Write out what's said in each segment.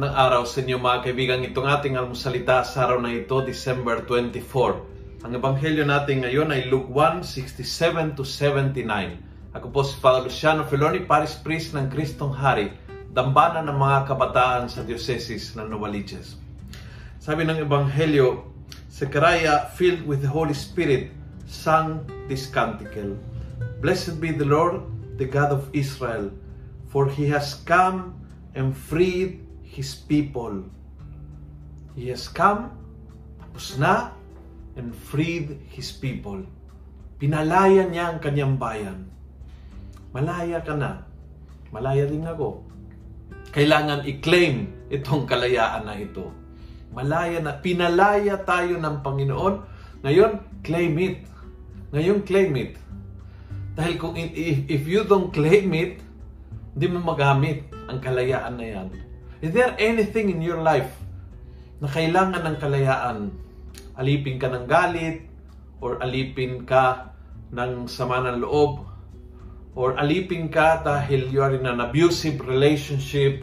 Magandang araw sa inyo mga kaibigan. Itong ating almusalita sa araw na ito, December 24. Ang ebanghelyo natin ngayon ay Luke 1, 67 to 79. Ako po si Father Luciano Feloni, Paris Priest ng Kristong Hari, dambana ng mga kabataan sa Dioceses ng Novaliches. Sabi ng ebanghelyo, Zechariah, filled with the Holy Spirit, sang this canticle. Blessed be the Lord, the God of Israel, for He has come and freed His people. He has come, tapos na, and freed His people. Pinalaya niya ang kanyang bayan. Malaya ka na. Malaya din ako. Kailangan i-claim itong kalayaan na ito. Malaya na. Pinalaya tayo ng Panginoon. Ngayon, claim it. Ngayon, claim it. Dahil kung if, if you don't claim it, hindi mo magamit ang kalayaan na yan. Is there anything in your life na kailangan ng kalayaan? Alipin ka ng galit, or alipin ka ng sama ng loob, or alipin ka dahil you are in an abusive relationship,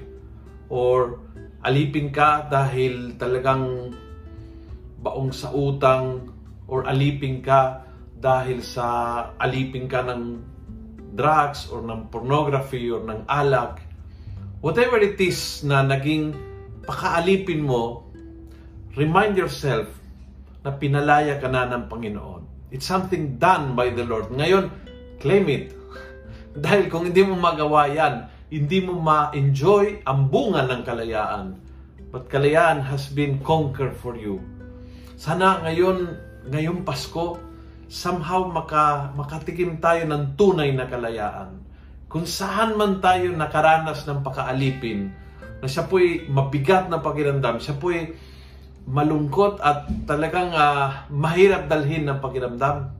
or alipin ka dahil talagang baong sa utang, or alipin ka dahil sa alipin ka ng drugs or ng pornography or ng alak whatever it is na naging pakaalipin mo, remind yourself na pinalaya ka na ng Panginoon. It's something done by the Lord. Ngayon, claim it. Dahil kung hindi mo magawa yan, hindi mo ma-enjoy ang bunga ng kalayaan. But kalayaan has been conquered for you. Sana ngayon, ngayong Pasko, somehow maka, makatikim tayo ng tunay na kalayaan kung saan man tayo nakaranas ng pakaalipin, na siya po'y mabigat na pakiramdam, siya po'y malungkot at talagang uh, mahirap dalhin ng pakiramdam.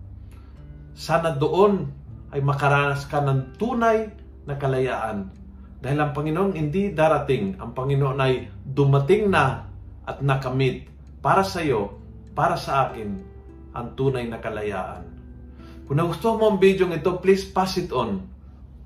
Sana doon ay makaranas ka ng tunay na kalayaan. Dahil ang Panginoon hindi darating. Ang Panginoon ay dumating na at nakamit para sa iyo, para sa akin, ang tunay na kalayaan. Kung nagustuhan mo ang video ito, please pass it on